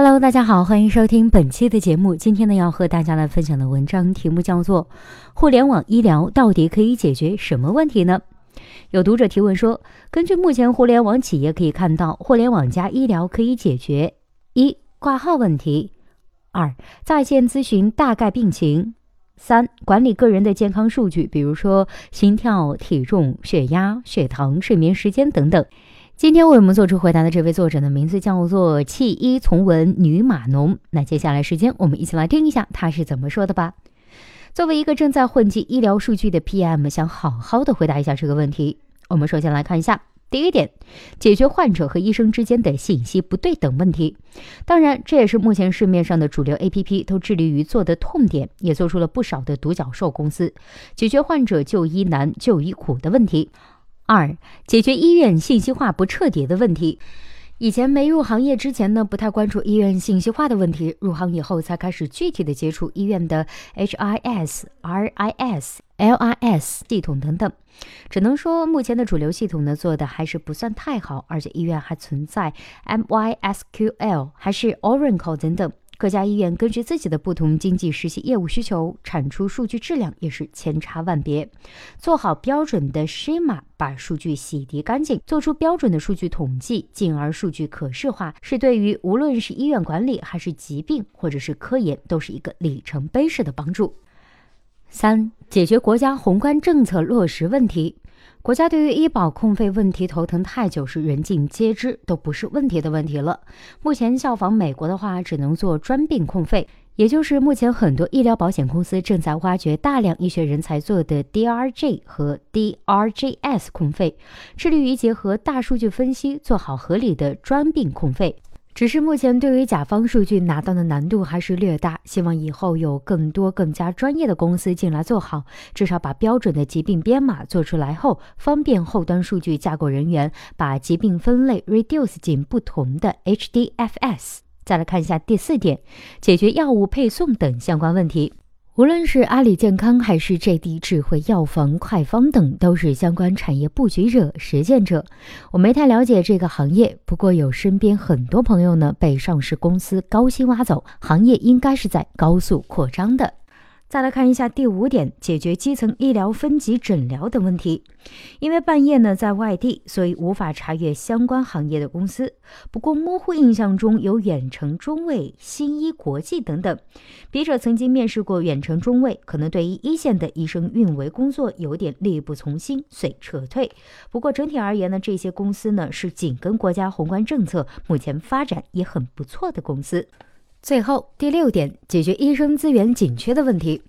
Hello，大家好，欢迎收听本期的节目。今天呢，要和大家来分享的文章题目叫做《互联网医疗到底可以解决什么问题呢？》有读者提问说，根据目前互联网企业可以看到，互联网加医疗可以解决一挂号问题，二在线咨询大概病情，三管理个人的健康数据，比如说心跳、体重、血压、血糖、睡眠时间等等。今天为我们做出回答的这位作者的名字叫做弃医从文女码农。那接下来时间，我们一起来听一下他是怎么说的吧。作为一个正在混迹医疗数据的 PM，想好好的回答一下这个问题。我们首先来看一下第一点，解决患者和医生之间的信息不对等问题。当然，这也是目前市面上的主流 APP 都致力于做的痛点，也做出了不少的独角兽公司，解决患者就医难、就医苦的问题。二、解决医院信息化不彻底的问题。以前没入行业之前呢，不太关注医院信息化的问题。入行以后，才开始具体的接触医院的 HIS、RIS、LIS 系统等等。只能说，目前的主流系统呢，做的还是不算太好，而且医院还存在 MySQL 还是 Oracle 等等。各家医院根据自己的不同经济实习业务需求，产出数据质量也是千差万别。做好标准的 schema，把数据洗涤干净，做出标准的数据统计，进而数据可视化，是对于无论是医院管理，还是疾病，或者是科研，都是一个里程碑式的帮助。三、解决国家宏观政策落实问题。国家对于医保控费问题头疼太久是人尽皆知，都不是问题的问题了。目前效仿美国的话，只能做专病控费，也就是目前很多医疗保险公司正在挖掘大量医学人才做的 DRG 和 DRGs 控费，致力于结合大数据分析，做好合理的专病控费。只是目前对于甲方数据拿到的难度还是略大，希望以后有更多更加专业的公司进来做好，至少把标准的疾病编码做出来后，方便后端数据架构人员把疾病分类 reduce 进不同的 HDFS。再来看一下第四点，解决药物配送等相关问题。无论是阿里健康还是 JD 智慧药房、快方等，都是相关产业布局者、实践者。我没太了解这个行业，不过有身边很多朋友呢被上市公司高薪挖走，行业应该是在高速扩张的。再来看一下第五点，解决基层医疗分级诊疗的问题。因为半夜呢在外地，所以无法查阅相关行业的公司。不过模糊印象中有远程中卫、新医国际等等。笔者曾经面试过远程中卫，可能对于一线的医生运维工作有点力不从心，遂撤退。不过整体而言呢，这些公司呢是紧跟国家宏观政策，目前发展也很不错的公司。最后第六点，解决医生资源紧缺的问题。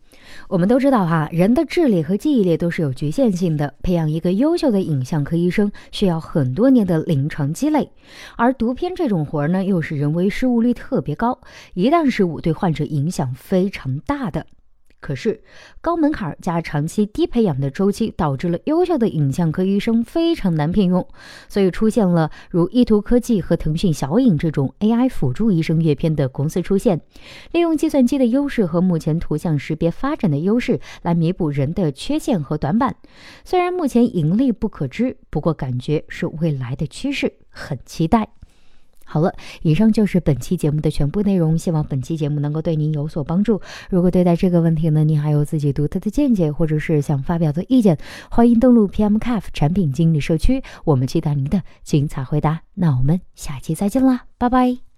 我们都知道哈，人的智力和记忆力都是有局限性的，培养一个优秀的影像科医生需要很多年的临床积累，而读片这种活儿呢，又是人为失误率特别高，一旦失误，对患者影响非常大的。可是高门槛加长期低培养的周期，导致了优秀的影像科医生非常难聘用，所以出现了如意图科技和腾讯小影这种 AI 辅助医生阅片的公司出现，利用计算机的优势和目前图像识别发展的优势来弥补人的缺陷和短板。虽然目前盈利不可知，不过感觉是未来的趋势，很期待。好了，以上就是本期节目的全部内容。希望本期节目能够对您有所帮助。如果对待这个问题呢，您还有自己独特的见解，或者是想发表的意见，欢迎登录 PMCAF 产品经理社区，我们期待您的精彩回答。那我们下期再见啦，拜拜。